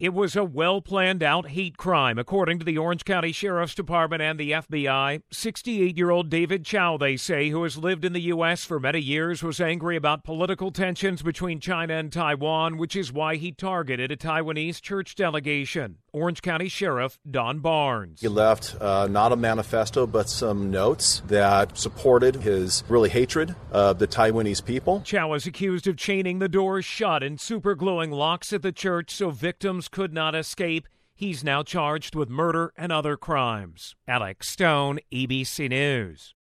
It was a well planned out hate crime, according to the Orange County Sheriff's Department and the FBI. 68 year old David Chou, they say, who has lived in the U.S. for many years, was angry about political tensions between China and Taiwan, which is why he targeted a Taiwanese church delegation. Orange County Sheriff Don Barnes. He left uh, not a manifesto, but some notes that supported his really hatred of the Taiwanese people. Chou is accused of chaining the doors shut and supergluing locks at the church so victims could not escape. He's now charged with murder and other crimes. Alex Stone, ABC News.